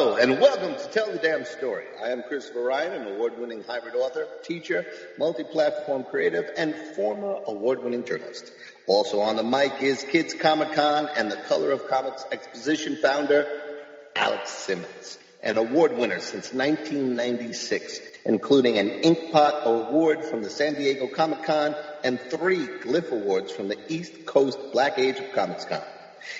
Hello, and welcome to Tell the Damn Story. I am Christopher Ryan, an award winning hybrid author, teacher, multi platform creative, and former award winning journalist. Also on the mic is Kids Comic Con and the Color of Comics Exposition founder, Alex Simmons, an award winner since 1996, including an Inkpot Award from the San Diego Comic Con and three Glyph Awards from the East Coast Black Age of Comics Con.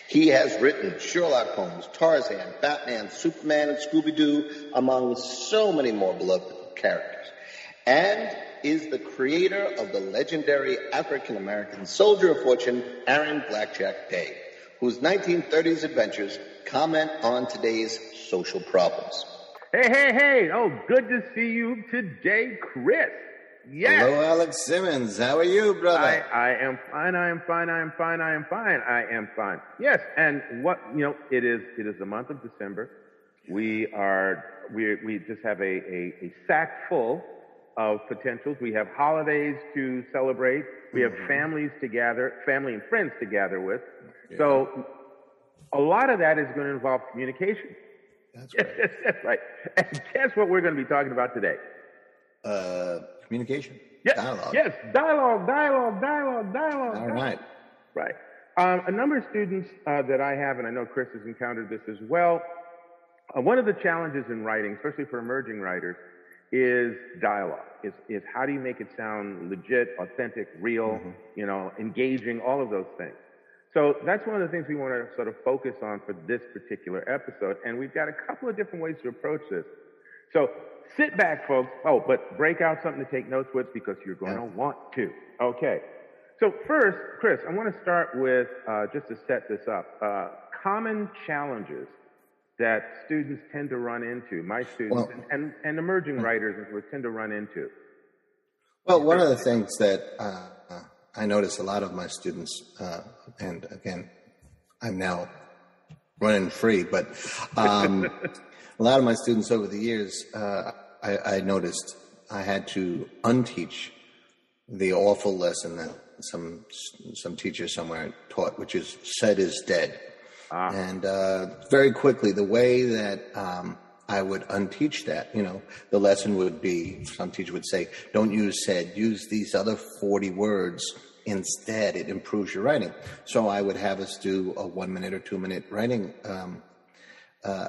He has written Sherlock Holmes, Tarzan, Batman, Superman, and Scooby Doo, among so many more beloved characters, and is the creator of the legendary African American soldier of fortune, Aaron Blackjack Day, whose 1930s adventures comment on today's social problems. Hey, hey, hey! Oh, good to see you today, Chris. Yes. Hello, Alex Simmons. How are you, brother? I, I am fine. I am fine. I am fine. I am fine. I am fine. Yes. And what you know, it is. It is the month of December. We are. We we just have a a, a sack full of potentials. We have holidays to celebrate. We have mm-hmm. families to gather, family and friends to gather with. Yeah. So a lot of that is going to involve communication. That's right. That's right. And guess what we're going to be talking about today? Uh communication. Yes, dialogue. Yes, dialogue, dialogue, dialogue, dialogue. All right. Right. Um, a number of students uh, that I have, and I know Chris has encountered this as well. Uh, one of the challenges in writing, especially for emerging writers, is dialogue. Is, is how do you make it sound legit, authentic, real, mm-hmm. you know, engaging, all of those things. So that's one of the things we want to sort of focus on for this particular episode. And we've got a couple of different ways to approach this. So Sit back, folks. Oh, but break out something to take notes with because you're going to want to. Okay. So first, Chris, I want to start with uh, just to set this up. Uh, common challenges that students tend to run into, my students well, and, and, emerging writers tend to run into. Well, one of the things that uh, I notice a lot of my students, uh, and again, I'm now running free, but um, a lot of my students over the years, uh, I, I, noticed I had to unteach the awful lesson that some some teacher somewhere taught, which is "said is dead." Ah. And uh, very quickly, the way that um, I would unteach that, you know, the lesson would be some teacher would say, "Don't use said, use these other forty words." Instead, it improves your writing. So I would have us do a one minute or two minute writing um, uh,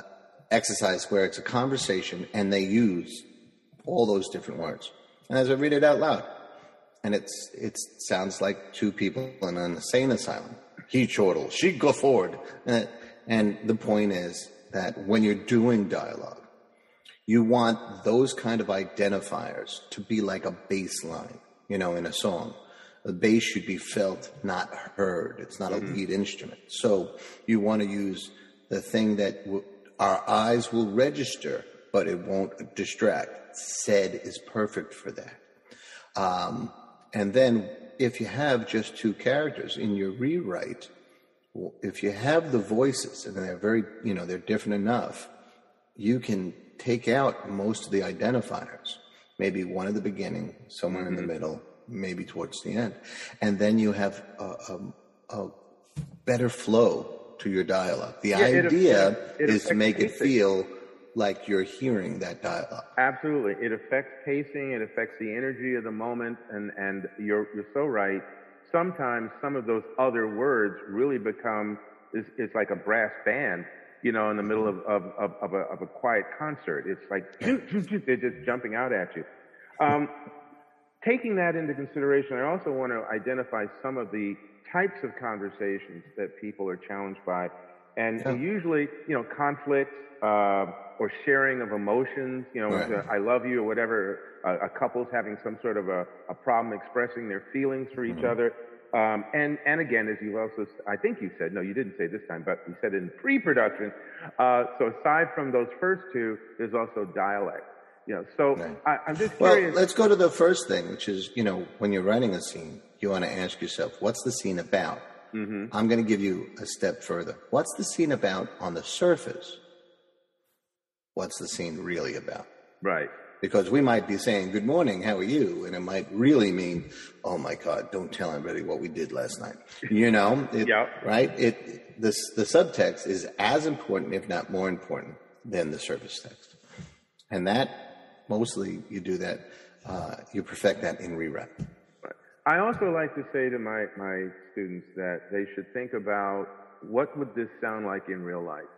exercise where it's a conversation and they use all those different words. And as I read it out loud, and it's it sounds like two people in an insane asylum. He chortled, she guffawed. And, and the point is that when you're doing dialogue, you want those kind of identifiers to be like a bass line, you know, in a song. The bass should be felt, not heard. It's not mm-hmm. a lead instrument. So you want to use the thing that w- our eyes will register, but it won't distract. Said is perfect for that. Um, and then if you have just two characters in your rewrite, if you have the voices and they're very, you know, they're different enough, you can take out most of the identifiers. Maybe one at the beginning, somewhere mm-hmm. in the mm-hmm. middle, maybe towards the end. And then you have a, a, a better flow to your dialogue. The yeah, idea it, it, it is to make pacing. it feel like you're hearing that dialogue. Absolutely. It affects pacing, it affects the energy of the moment, and, and you're, you're so right. Sometimes some of those other words really become, it's, it's like a brass band, you know, in the middle of, of, of, of, a, of a quiet concert. It's like they're just jumping out at you. Um, taking that into consideration, I also want to identify some of the types of conversations that people are challenged by. And yeah. usually, you know, conflict uh, or sharing of emotions, you know, right. I love you or whatever, uh, a couple's having some sort of a, a problem expressing their feelings for each mm-hmm. other. Um, and, and again, as you also, I think you said, no, you didn't say this time, but you said in pre-production. Uh, so aside from those first two, there's also dialect. Know, so right. I, am just curious. Well, let's go to the first thing, which is, you know, when you're writing a scene, you want to ask yourself, what's the scene about? Mm-hmm. I'm going to give you a step further. What's the scene about on the surface? What's the scene really about? Right. Because we might be saying, Good morning, how are you? And it might really mean, Oh my God, don't tell anybody what we did last night. You know? It, yep. Right? It, this, the subtext is as important, if not more important, than the surface text. And that, mostly you do that, uh, you perfect that in rewrite. I also like to say to my, my students that they should think about what would this sound like in real life?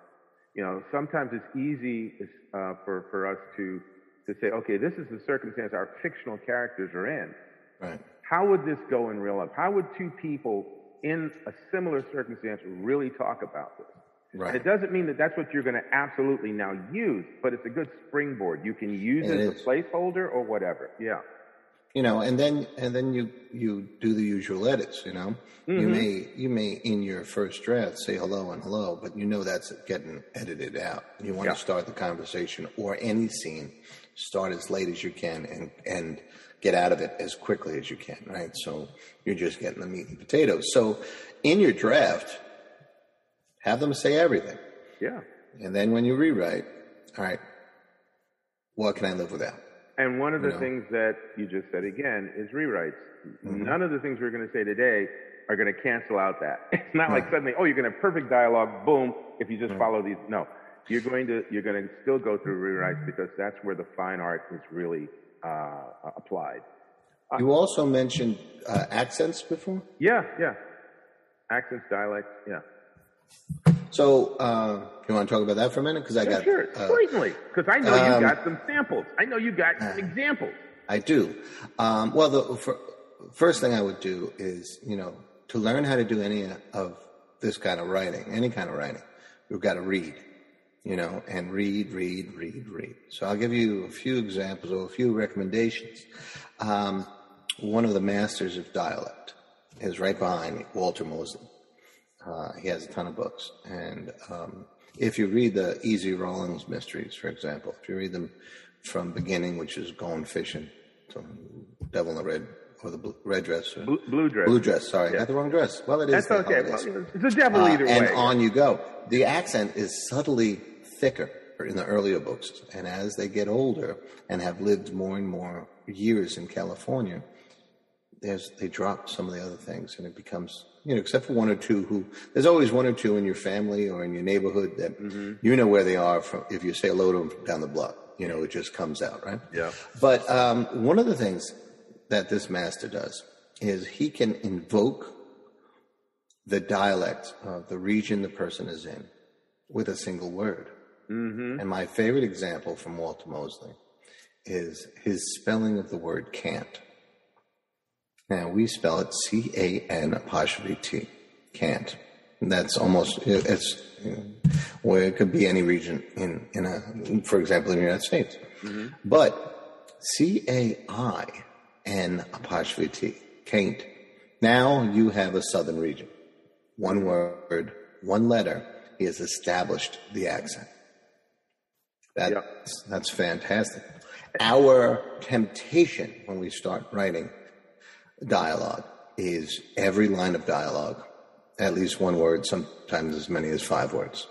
You know, sometimes it's easy uh, for, for us to, to say, okay, this is the circumstance our fictional characters are in. Right. How would this go in real life? How would two people in a similar circumstance really talk about this? Right. And it doesn't mean that that's what you're going to absolutely now use, but it's a good springboard. You can use it, It as is. a placeholder or whatever. Yeah. you know and then and then you you do the usual edits you know you mm-hmm. may you may in your first draft say hello and hello but you know that's getting edited out you want Yeah. to start the conversation or any scene start as late as you can and and get out of it as quickly as you can right so you're just getting the meat and potatoes so in your draft have them say everything Yeah. and then when you rewrite all right what can i live without And one of the You know. things that you just said again is rewrites. Mm-hmm. None of the things we're going to say today are going to cancel out that. It's not like suddenly, oh, you're going to have perfect dialogue, boom, if you just follow these. No, you're going to you're going to still go through rewrites because that's where the fine art is really uh, applied. you also mentioned uh, accents before Yeah, yeah. Accents, dialects, yeah. So, uh, you want to talk about that for a minute? Because I Yeah, got, sure, uh, certainly. Because I know um, you got some samples. I know you got some examples. I do. Um, well, the for, first thing I would do is, you know, to learn how to do any of this kind of writing, any kind of writing, you've got to read, you know, and read, read, read, read. So I'll give you a few examples or a few recommendations. Um, one of the masters of dialect is right behind me, Walter Mosley. Uh, he has a ton of books. And um, if you read the Easy Rawlins mysteries, for example, if you read them from beginning, which is going fishing, so Devil in the Red or the Blue, Red Dress, or, Blue, blue dress. Blue Dress. Sorry, I got the wrong dress. Well, it is. That's the okay. Well, it's a devil Uh, either and on you go. The accent is subtly thicker in the earlier books, and as they get older and have lived more and more years in California, there's they drop some of the other things, and it becomes you know, except for one or two who there's always one or two in your family or in your neighborhood that Mm-hmm. you know where they are from. If you say hello to them down the block, you know it just comes out, right? Yeah. But um, one of the things that this master does is he can invoke the dialect of the region the person is in with a single word. Mm-hmm. And my favorite example from Walter Mosley is his spelling of the word can't. Now we spell it C A N apostrophe T, can't. And that's almost it's you know, or it could be any region in in a for example in the United States. Mm-hmm. But C A I N apostrophe T, can't. Now you have a southern region. One word, one letter. He has established the accent. That's Yep. that's fantastic. Our temptation when we start writing dialogue is every line of dialogue, at least one word, sometimes as many as five words.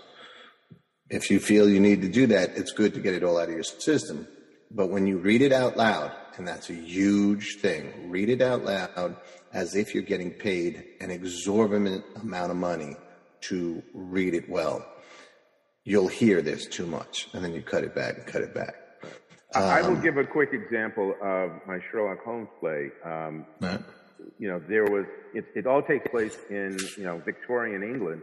If you feel you need to do that, it's good to get it all out of your system. But when you read it out loud, and that's a huge thing, read it out loud as if you're getting paid an exorbitant amount of money to read it well. You'll hear there's too much, and then you cut it back and cut it back. I will Um, give a quick example of my Sherlock Holmes play. Um, Right? you know, there was, it, it all takes place in, you know, Victorian England.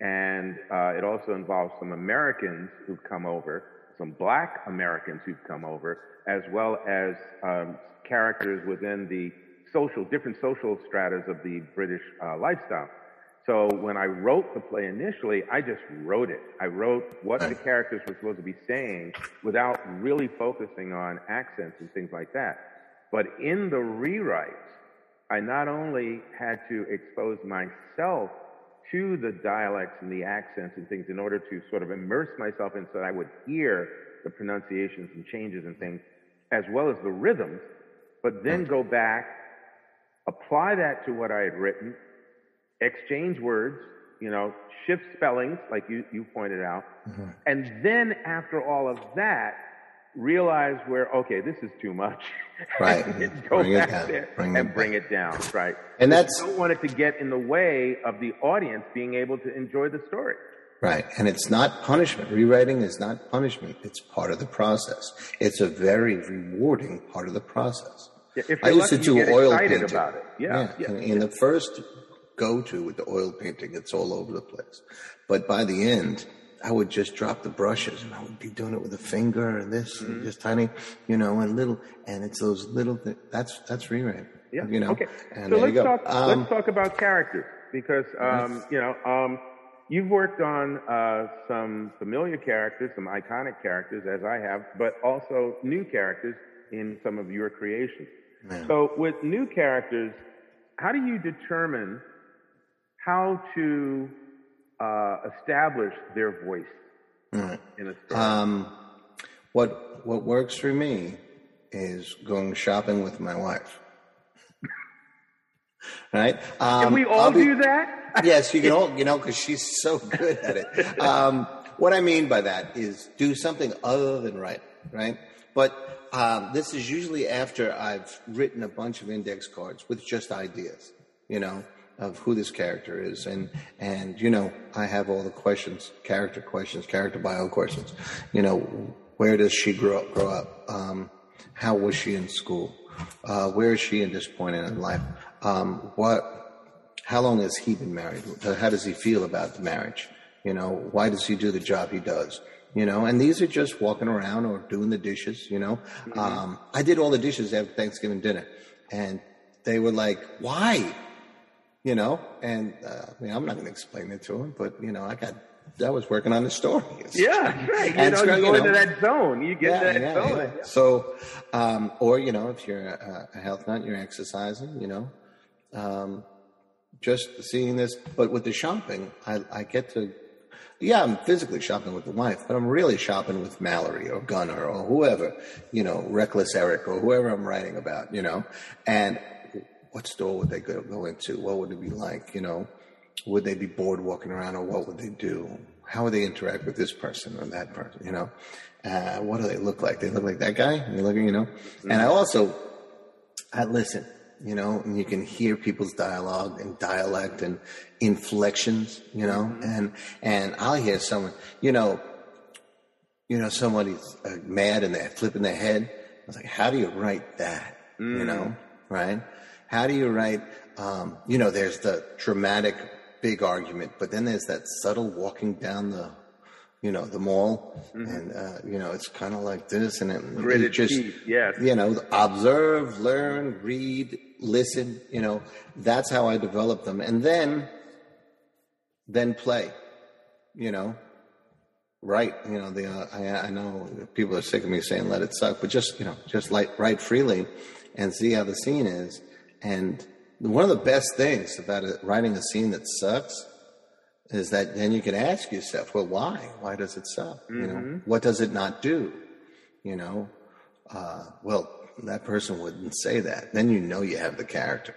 And uh, it also involves some Americans who've come over, some black Americans who've come over, as well as um, characters within the social, different social stratas of the British uh, lifestyle. So when I wrote the play initially, I just wrote it. I wrote what the characters were supposed to be saying without really focusing on accents and things like that. But in the rewrite, I not only had to expose myself to the dialects and the accents and things in order to sort of immerse myself in so I would hear the pronunciations and changes and things, as well as the rhythms, but then go back, apply that to what I had written, exchange words, you know, shift spellings, like you, you pointed out, mm-hmm. and then after all of that, realize where, okay, this is too much. Right. Go Bring it back down. there Bring it and back. bring it down, right? And that's- you don't want it to get in the way of the audience being able to enjoy the story. Right. And it's not punishment. Rewriting is not punishment. It's part of the process. It's a very rewarding part of the process. Yeah, if I used to lucky, you do oil painting. about it. Yeah, yeah, In, in the first go to with the oil painting, it's all over the place. But by the end, I would just drop the brushes and I would be doing it with a finger and this, Mm-hmm. and just tiny, you know, and little, and it's those little things. That's, that's rewriting. Yeah. You know, Okay. and so let's talk. Um, let's talk about characters because um, you know um, you've worked on uh, some familiar characters, some iconic characters, as I have, but also new characters in some of your creations. Yeah. So with new characters, how do you determine how to uh, establish their voice Right. in a story? Um, what what works for me is going shopping with my wife. right? Um, Can we all be- do that? yes, you can all, you know, because she's so good at it. Um, what I mean by that is do something other than write, right? But um, this is usually after I've written a bunch of index cards with just ideas, you know, of who this character is, and and you know, I have all the questions, character questions, character bio questions, you know, where does she grow up? Grow up? Um, how was she in school? Uh, where is she in this point in her life? Um, what how long has he been married? Uh, How does he feel about the marriage? You know, why does he do the job he does? You know, and these are just walking around or doing the dishes. You know, um, I did all the dishes after Thanksgiving dinner, and they were like, "Why?" You know, and uh, I mean, I'm not going to explain it to him, but you know, I got I was working on the story. Yeah, right. You know, you go into that zone. You get yeah, that yeah, zone. yeah. So, um, or you know, if you're a, a health nut, you're exercising. You know, um, just seeing this. But with the shopping, I, I get to. Yeah, I'm physically shopping with the wife, but I'm really shopping with Mallory or Gunnar or whoever, you know, Reckless Eric or whoever I'm writing about, you know. And what store would they go, go into? What would it be like? You know, would they be bored walking around or what would they do? How would they interact with this person or that person? You know, uh, what do they look like? They look like that guy. You look, you know. And I also, I listen. You know, and you can hear people's dialogue and dialect and inflections. You know, and and I'll hear someone. You know, you know, somebody's uh, mad and they're flipping their head. I was like, how do you write that? You know, right? How do you write? Um, you know, there's the dramatic big argument, but then there's that subtle walking down the, you know, the mall, and uh, you know, it's kind of like this, and it, it Gritted just, teeth, yes. you know, observe, learn, read, listen. You know, that's how I develop them, and then, then play. You know, Right. You know, the uh, I, I know people are sick of me saying "let it suck," but just you know, just like write freely and see how the scene is. And one of the best things about writing a scene that sucks is that then you can ask yourself, well, why? Why does it suck? You know, what does it not do? You know, uh, well, that person wouldn't say that. Then you know you have the character.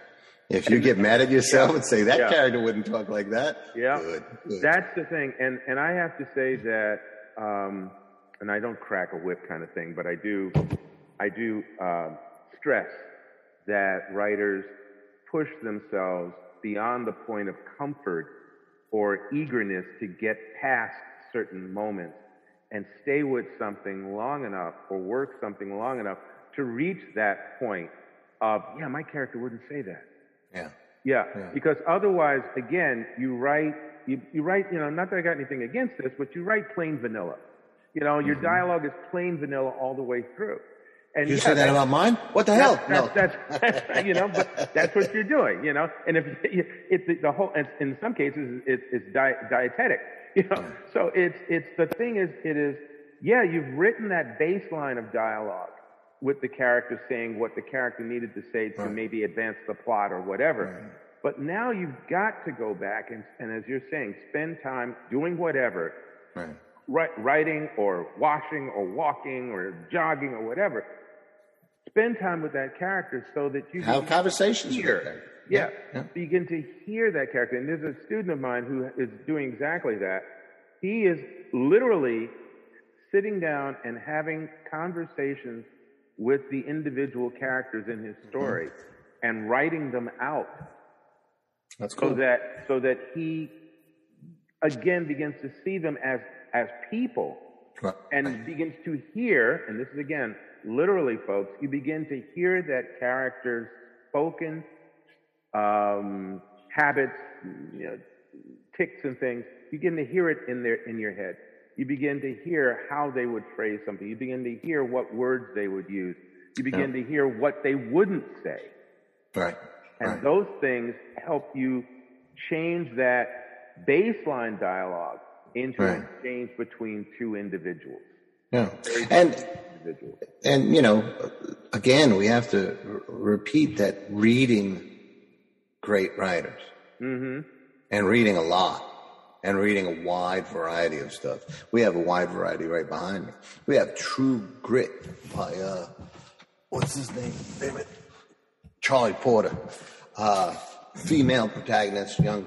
If you get mad at yourself and say that Yeah. character wouldn't talk like that, Yeah, good, good. that's the thing, and and I have to say that, um, and I don't crack a whip kind of thing, but I do, I do um stress that writers push themselves beyond the point of comfort or eagerness to get past certain moments and stay with something long enough or work something long enough to reach that point of yeah, my character wouldn't say that. yeah. Yeah, Yeah. because otherwise, again, you write, you, you write, you know, not that I got anything against this, but you write plain vanilla. You know, Mm-hmm. your dialogue is plain vanilla all the way through. And You yeah, say that about mine? What the hell? that's, no. that's, that's, you know, but that's what you're doing, you know. And if it's the, the whole, in some cases, it's, it's di- dietetic, you know. So it's, it's the thing is, it is, yeah, you've written that baseline of dialogue with the character saying what the character needed to say to Right. maybe advance the plot or whatever. Right. But now you've got to go back and, and as you're saying, spend time doing whatever, right. writing or washing or walking or jogging or whatever. Spend time with that character so that you Have conversations with them. Yeah, yeah. begin to hear that character. And there's a student of mine who is doing exactly that. He is literally sitting down and having conversations with the individual characters in his mm-hmm. story and writing them out That's cool. so that so that he again begins to see them as, as people Right. and begins to hear, and this is again, literally, folks, you begin to hear that character's spoken um, habits, you know, ticks and things. You begin to hear it in their in your head. You begin to hear how they would phrase something. You begin to hear what words they would use. You begin to hear what they wouldn't say. Right. And Right. those things help you change that baseline dialogue into Right. an exchange between two individuals. Yeah. And Individuals. and you know, again, we have to r- repeat that reading great writers hmm and reading a lot and reading a wide variety of stuff. We have a wide variety right behind me. We have True Grit by uh, what's his name? Damn it. Charlie Porter. Uh, female protagonist, young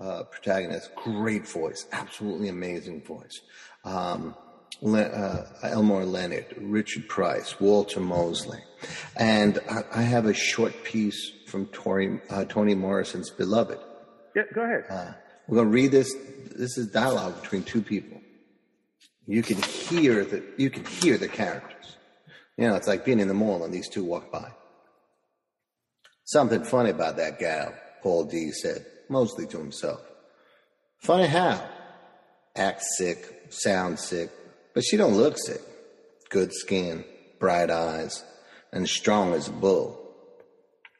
uh, protagonist, great voice, absolutely amazing voice. Um, Le- uh, Elmore Leonard, Richard Price, Walter Mosley. And I, I have a short piece from Tori, uh, Toni Morrison's Beloved. Yeah, go ahead. Uh, we're going to read this. This is dialogue between two people. You can hear the you can hear the characters. You know, it's like being in the mall and these two walk by. Something funny about that gal, Paul D said, mostly to himself. Funny how? Act sick, sound sick, but she don't look sick. Good skin, bright eyes, and strong as a bull.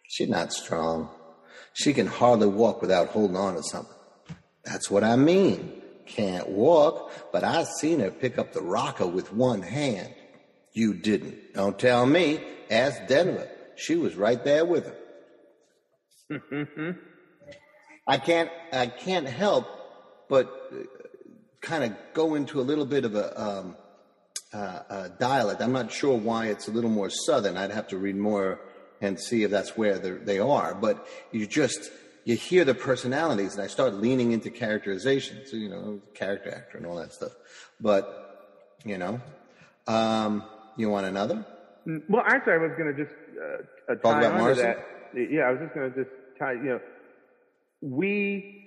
She's not strong. She can hardly walk without holding on to something. That's what I mean. Can't walk, but I seen her pick up the rocker with one hand. You didn't. Don't tell me. Ask Denver. She was right there with her. I can't. I can't help but kind of go into a little bit of a, um, uh, uh, dialect. I'm not sure why it's a little more southern. I'd have to read more and see if that's where they're- But you just you hear the personalities, and I start leaning into characterization. So you know, character actor and all that stuff. But you know, um, you want another? Well, actually, I was going to just uh, uh, Talk tie about on that. Yeah, I was just going to just tie. You know, we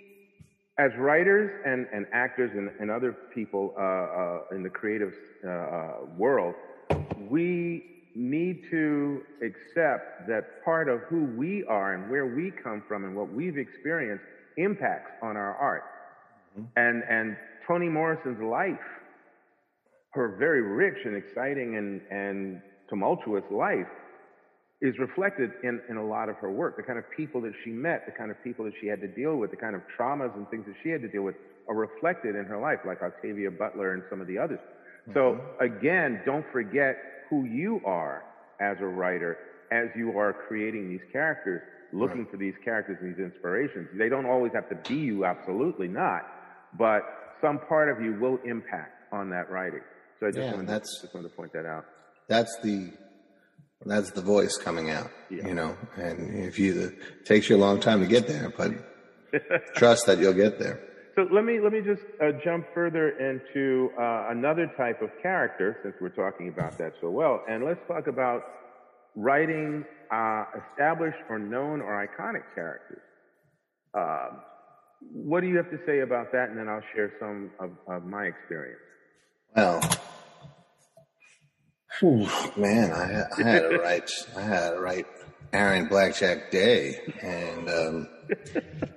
as writers and, and actors and, and other people uh, uh, in the creative uh, uh, world, we need to accept that part of who we are and where we come from and what we've experienced impacts on our art. And and Toni Morrison's life her very rich and exciting and, and tumultuous life is reflected in, in a lot of her work. The kind of people that she met, the kind of people that she had to deal with, the kind of traumas and things that she had to deal with are reflected in her life, like Octavia Butler and some of the others. So mm-hmm. again, don't forget who you are as a writer as you are creating these characters, looking for these characters and these inspirations. They don't always have to be you, absolutely not, but some part of you will impact on that writing. So I just, Yeah, wanted, to, just wanted to point that out. That's the that's the voice coming out. Yeah. You know, and if you it takes you a long time to get there, but trust that you'll get there. So let me let me just uh, jump further into uh, another type of character, since we're talking about that so well, and let's talk about writing uh, established or known or iconic characters. Um, what do you have to say about that? And then I'll share some of, of my experience. Well, whew, man, I, I had to write. I had a right Aaron Blackjack Day, and um,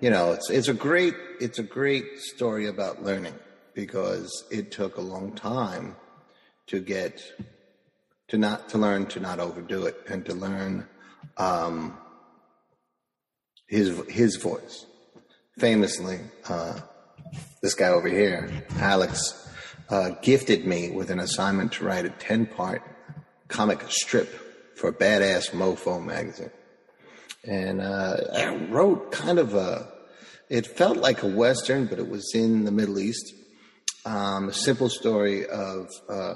you know, it's it's a great it's a great story about learning because it took a long time to get to not to learn to not overdo it and to learn um, his his voice. Famously, uh, this guy over here, Alex, uh, gifted me with an assignment to write a 10 part comic strip for Badass Mofo magazine. And uh, I wrote kind of a, it felt like a Western, but it was in the Middle East. Um, a simple story of uh,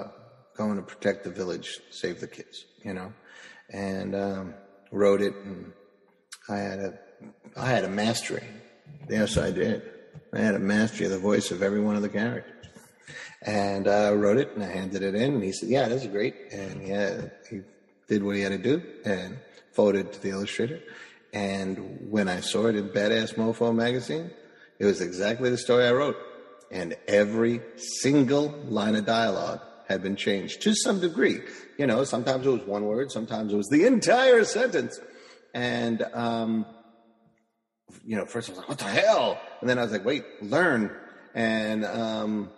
going to protect the village, save the kids, you know, and um, wrote it. And I had a, I had a mastery. Yes, I did. I had a mastery of the voice of every one of the characters. And I wrote it and I handed it in and he said, yeah, this is great. And yeah, he did what he had to do and forwarded to the illustrator. And when I saw it in Badass Mofo magazine, it was exactly the story I wrote. and every single line of dialogue had been changed to some degree. You know, sometimes it was one word, sometimes it was the entire sentence. And, um, you know, first I was like, what the hell? And then I was like, wait, learn. And, um,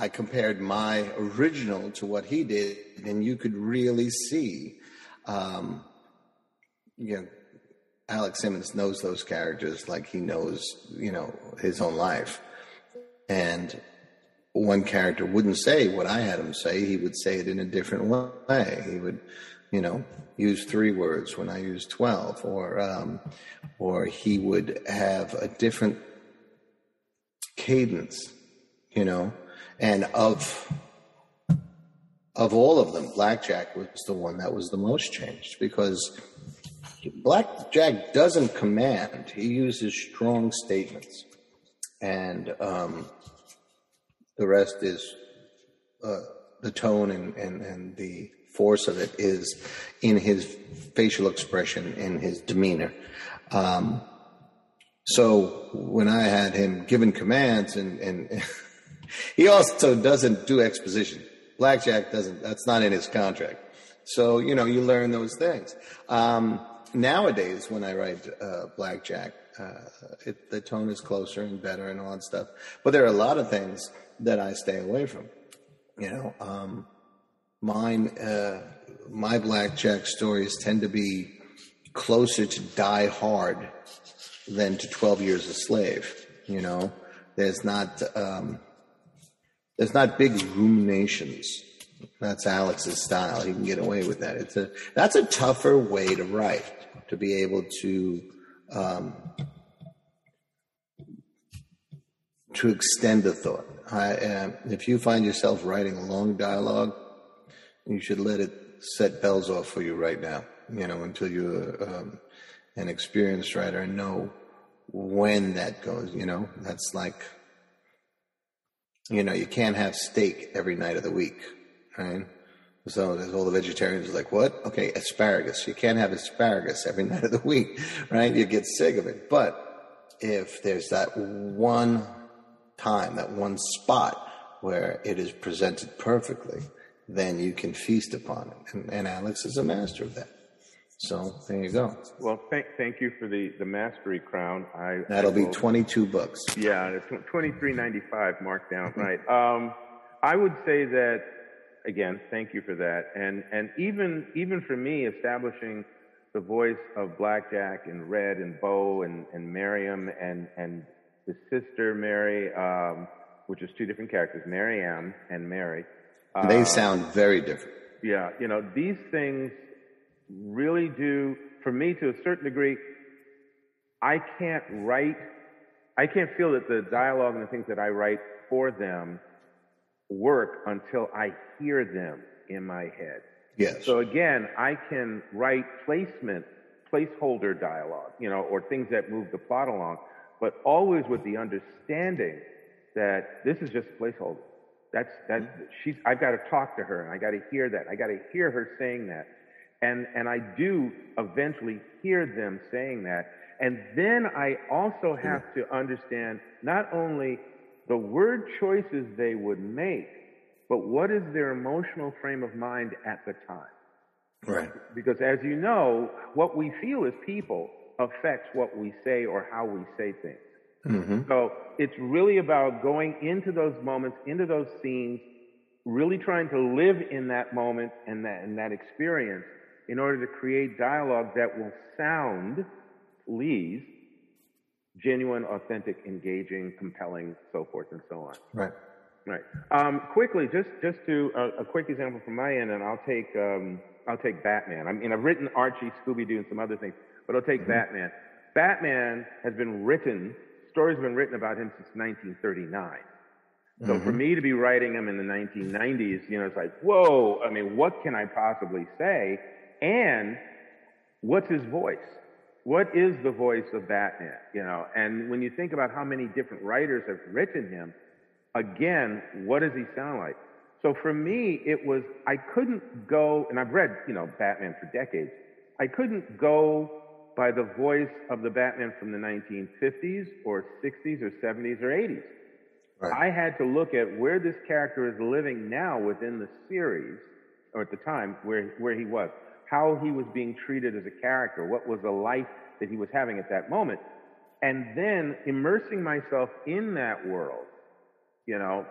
I compared my original to what he did, and you could really see, um, you know, Alex Simmons knows those characters like he knows, you know, his own life. And one character wouldn't say what I had him say. He would say it in a different way. He would, you know, use three words when I use 12 or, um, or he would have a different cadence, you know, and of, of all of them, Blackjack was the one that was the most changed because Blackjack doesn't command. He uses strong statements. And, um, the rest is uh, the tone and, and, and the force of it is in his facial expression, in his demeanor. Um, so when I had him given commands, and, and he also doesn't do exposition. Blackjack doesn't. That's not in his contract. So you know you learn those things. Um, nowadays, when I write uh, Blackjack, uh, it, the tone is closer and better and all that stuff. But there are a lot of things that I stay away from. You know, um, mine, uh, my blackjack stories tend to be closer to Die Hard than to Twelve Years a Slave. You know, there's not um, there's not big ruminations. That's Alex's style. He can get away with that. It's a that's a tougher way to write to be able to um, to extend a thought. I, uh, if you find yourself writing a long dialogue, you should let it set bells off for you right now. You know, until you're um, an experienced writer and know when that goes. You know, that's like, you know, you can't have steak every night of the week, right? So there's all the vegetarians are like, what? Okay, asparagus. You can't have asparagus every night of the week, right? You get sick of it. But if there's that one time, that one spot where it is presented perfectly, then you can feast upon it. And, and Alex is a master of that. So there you go. Well, thank, thank you for the, the mastery crown. I, That'll I be 22 bucks. Yeah, it's 23.95 marked down, right. Um, I would say that, again, thank you for that. And, and even, even for me, establishing the voice of Blackjack and Red and Bo and, and Miriam and, and the sister Mary, um, which is two different characters, Mary Ann and Mary. They uh, sound very different. Yeah, you know, these things really do, for me to a certain degree, I can't write, I can't feel that the dialogue and the things that I write for them work until I hear them in my head. Yes. So again, I can write placement, placeholder dialogue, you know, or things that move the plot along but always with the understanding that this is just a placeholder. That's that mm-hmm. she's. I've got to talk to her, and I got to hear that. I got to hear her saying that, and and I do eventually hear them saying that, and then I also have to understand not only the word choices they would make, but what is their emotional frame of mind at the time. Right. Because as you know, what we feel as people affects what we say or how we say things. Mm-hmm. So it's really about going into those moments, into those scenes, really trying to live in that moment and that, and that experience in order to create dialogue that will sound, please, genuine, authentic, engaging, compelling, so forth and so on. Right. Right. Um, quickly, just just to uh, a quick example from my end, and I'll take um, I'll take Batman. I mean, I've written Archie, Scooby Doo, and some other things. But I'll take mm-hmm. Batman. Batman has been written, stories have been written about him since 1939. So mm-hmm. for me to be writing him in the 1990s, you know, it's like, whoa, I mean, what can I possibly say? And what's his voice? What is the voice of Batman? You know, and when you think about how many different writers have written him, again, what does he sound like? So for me, it was, I couldn't go, and I've read, you know, Batman for decades. I couldn't go by the voice of the Batman from the 1950s or 60s or 70s or 80s. Right. I had to look at where this character is living now within the series, or at the time where, where he was, how he was being treated as a character, what was the life that he was having at that moment, and then immersing myself in that world. You know,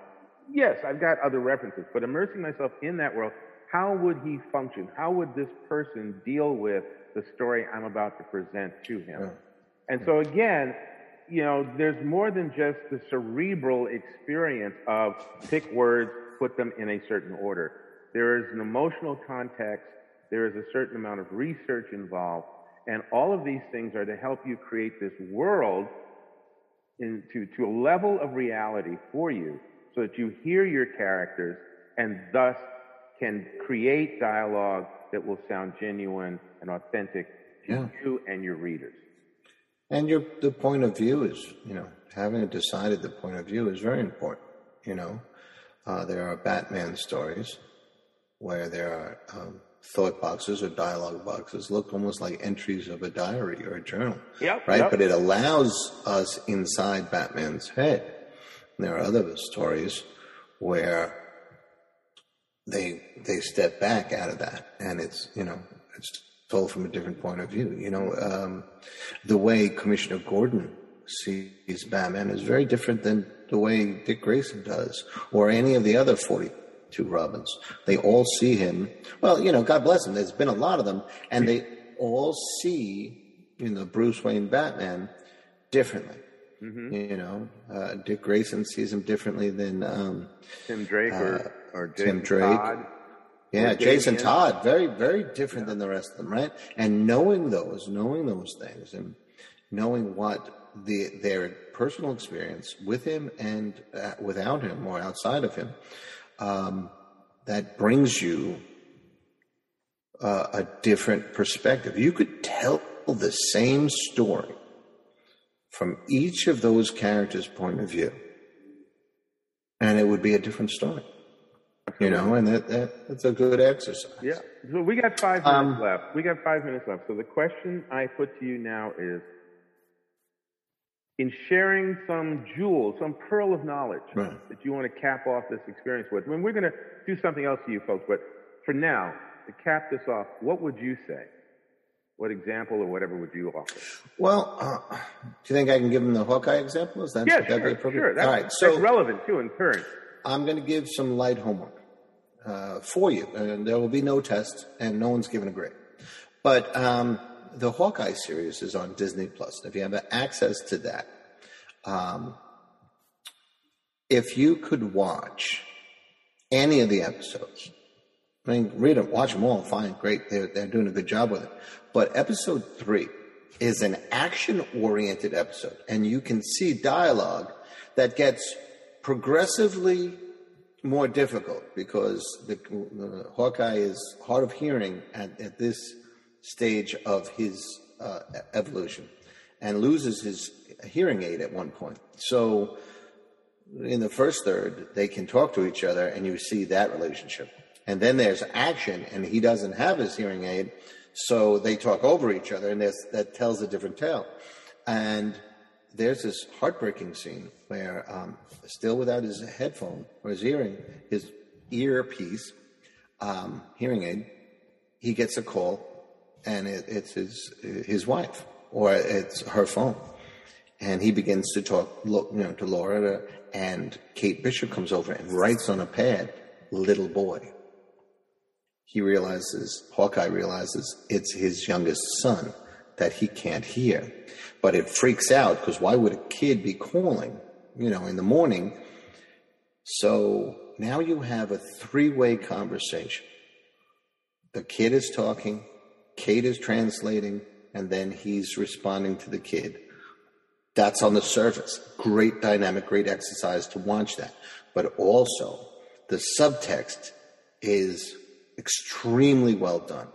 yes, I've got other references, but immersing myself in that world, how would he function? How would this person deal with the story I'm about to present to him? Yeah. And so again, you know, there's more than just the cerebral experience of pick words, put them in a certain order. There is an emotional context. There is a certain amount of research involved. And all of these things are to help you create this world into to a level of reality for you so that you hear your characters and thus can create dialogue that will sound genuine and authentic to yeah. you and your readers. And your the point of view is, you know, having decided the point of view is very important. You know, uh, there are Batman stories where there are um, thought boxes or dialogue boxes look almost like entries of a diary or a journal. Yep, right? Yep. But it allows us inside Batman's head. And there are other stories where they they step back out of that, and it's you know it's told from a different point of view. You know, um, the way Commissioner Gordon sees Batman is very different than the way Dick Grayson does, or any of the other forty-two Robins. They all see him. Well, you know, God bless them. There's been a lot of them, and they all see you know Bruce Wayne Batman differently. Mm-hmm. You know, uh, Dick Grayson sees him differently than um, Tim Drake uh, or, or Tim Drake. Todd. Yeah, Jason Todd, very, very different yeah. than the rest of them, right? And knowing those, knowing those things, and knowing what the their personal experience with him and uh, without him or outside of him, um, that brings you uh, a different perspective. You could tell the same story from each of those characters' point of view, and it would be a different story. You know, and that, that that's a good exercise. Yeah. So we got five minutes um, left. We got five minutes left. So the question I put to you now is in sharing some jewel, some pearl of knowledge right. that you want to cap off this experience with. I mean, we're going to do something else to you folks, but for now, to cap this off, what would you say? What example or whatever would you offer? Well, uh, do you think I can give them the Hawkeye example? Is that, yeah, sure, sure. That's, All right, so that's relevant too in current. I'm going to give some light homework uh, for you, and there will be no test, and no one's given a grade. But um, the Hawkeye series is on Disney Plus. If you have access to that, um, if you could watch any of the episodes, I mean, read them, watch them all, fine, great, they're, they're doing a good job with it. But episode three is an action oriented episode, and you can see dialogue that gets progressively more difficult because the, the Hawkeye is hard of hearing at, at this stage of his uh, evolution and loses his hearing aid at one point. So in the first third, they can talk to each other and you see that relationship. And then there's action and he doesn't have his hearing aid. So they talk over each other and that tells a different tale. And there's this heartbreaking scene where, um, still without his headphone or his hearing, his earpiece, um, hearing aid, he gets a call, and it, it's his his wife or it's her phone, and he begins to talk, you know, to Laura, and Kate Bishop comes over and writes on a pad, "Little boy." He realizes, Hawkeye realizes it's his youngest son that he can't hear but it freaks out because why would a kid be calling, you know, in the morning? So now you have a three way conversation. The kid is talking, Kate is translating, and then he's responding to the kid. That's on the surface. Great dynamic, great exercise to watch that. But also, the subtext is extremely well done.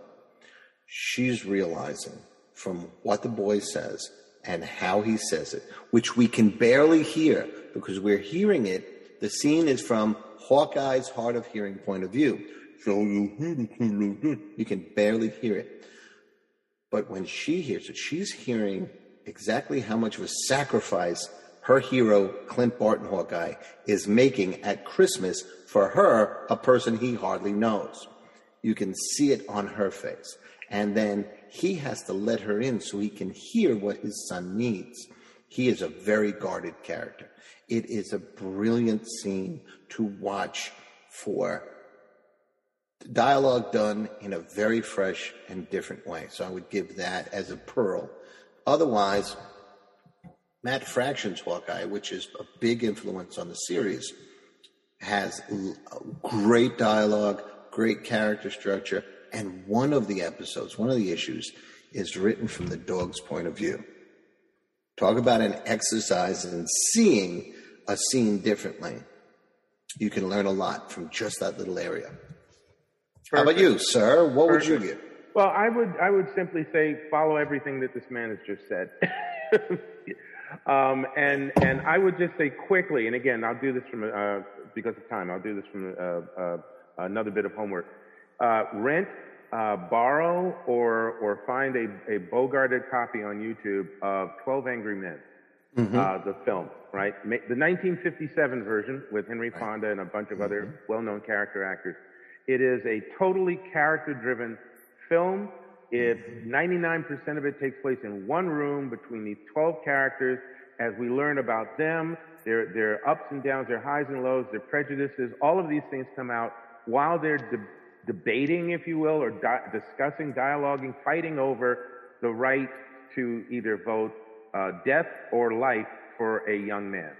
She's realizing from what the boy says and how he says it, which we can barely hear because we're hearing it. The scene is from Hawkeye's hard of hearing point of view. You can barely hear it. But when she hears it, she's hearing exactly how much of a sacrifice her hero, Clint Barton Hawkeye, is making at Christmas for her, a person he hardly knows. You can see it on her face. And then he has to let her in so he can hear what his son needs. He is a very guarded character. It is a brilliant scene to watch for dialogue done in a very fresh and different way. So I would give that as a pearl. Otherwise, Matt Fraction's Hawkeye, which is a big influence on the series, has great dialogue, great character structure, and one of the episodes, one of the issues, is written from the dog's point of view. Talk about an exercise in seeing a scene differently. You can learn a lot from just that little area. Perfect. How about you, sir? What Perfect. would you give? Well, I would I would simply say follow everything that this man has just said. um, and and I would just say quickly, and again, I'll do this from uh, because of time. I'll do this from uh, uh, another bit of homework. Uh, rent, uh, borrow, or or find a, a bogarted copy on YouTube of Twelve Angry Men, mm-hmm. Uh, the film, right? The 1957 version with Henry Fonda and a bunch of other mm-hmm. well-known character actors. It is a totally character-driven film. If 99% of it takes place in one room between these 12 characters, as we learn about them, their, their ups and downs, their highs and lows, their prejudices, all of these things come out while they're de- debating, if you will, or di- discussing, dialoguing, fighting over the right to either vote uh, death or life for a young man.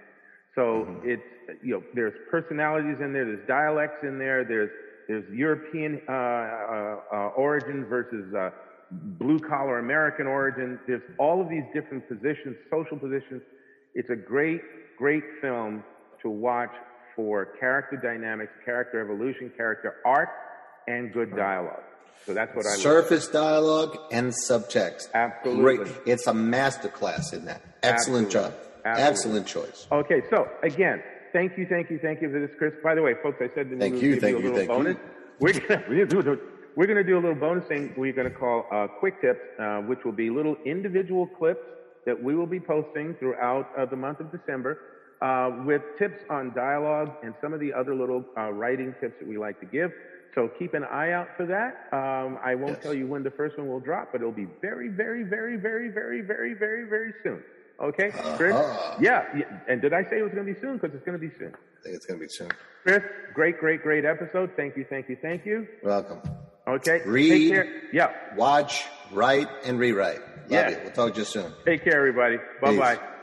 So mm-hmm. it's, you know, there's personalities in there, there's dialects in there, there's there's European uh, uh, uh, origin versus uh, blue collar American origin. There's all of these different positions, social positions. It's a great, great film to watch for character dynamics, character evolution, character art, and good dialogue. So that's what I surface dialogue and subtext. Absolutely, great. It's a masterclass in that. Excellent Absolutely. job. Absolutely. Excellent choice. Okay, so again, thank you, thank you, thank you for this, Chris. By the way, folks, I said thank you, thank you, a little bonus. You. We're gonna, we're gonna do we're gonna do a little bonus thing. We're gonna call uh, quick tips, uh, which will be little individual clips that we will be posting throughout uh, the month of December. Uh, with tips on dialogue and some of the other little uh, writing tips that we like to give. So keep an eye out for that. Um, I won't yes. tell you when the first one will drop, but it'll be very, very, very, very, very, very, very, very soon. Okay, Chris? Uh-huh. Yeah, yeah, And did I say it was going to be soon? Because it's going to be soon. I think it's going to be soon. Chris, great, great, great episode. Thank you, thank you, thank you. Welcome. Okay. Read, yeah. watch, write, and rewrite. Love yeah. you. We'll talk to you soon. Take care, everybody. Bye bye.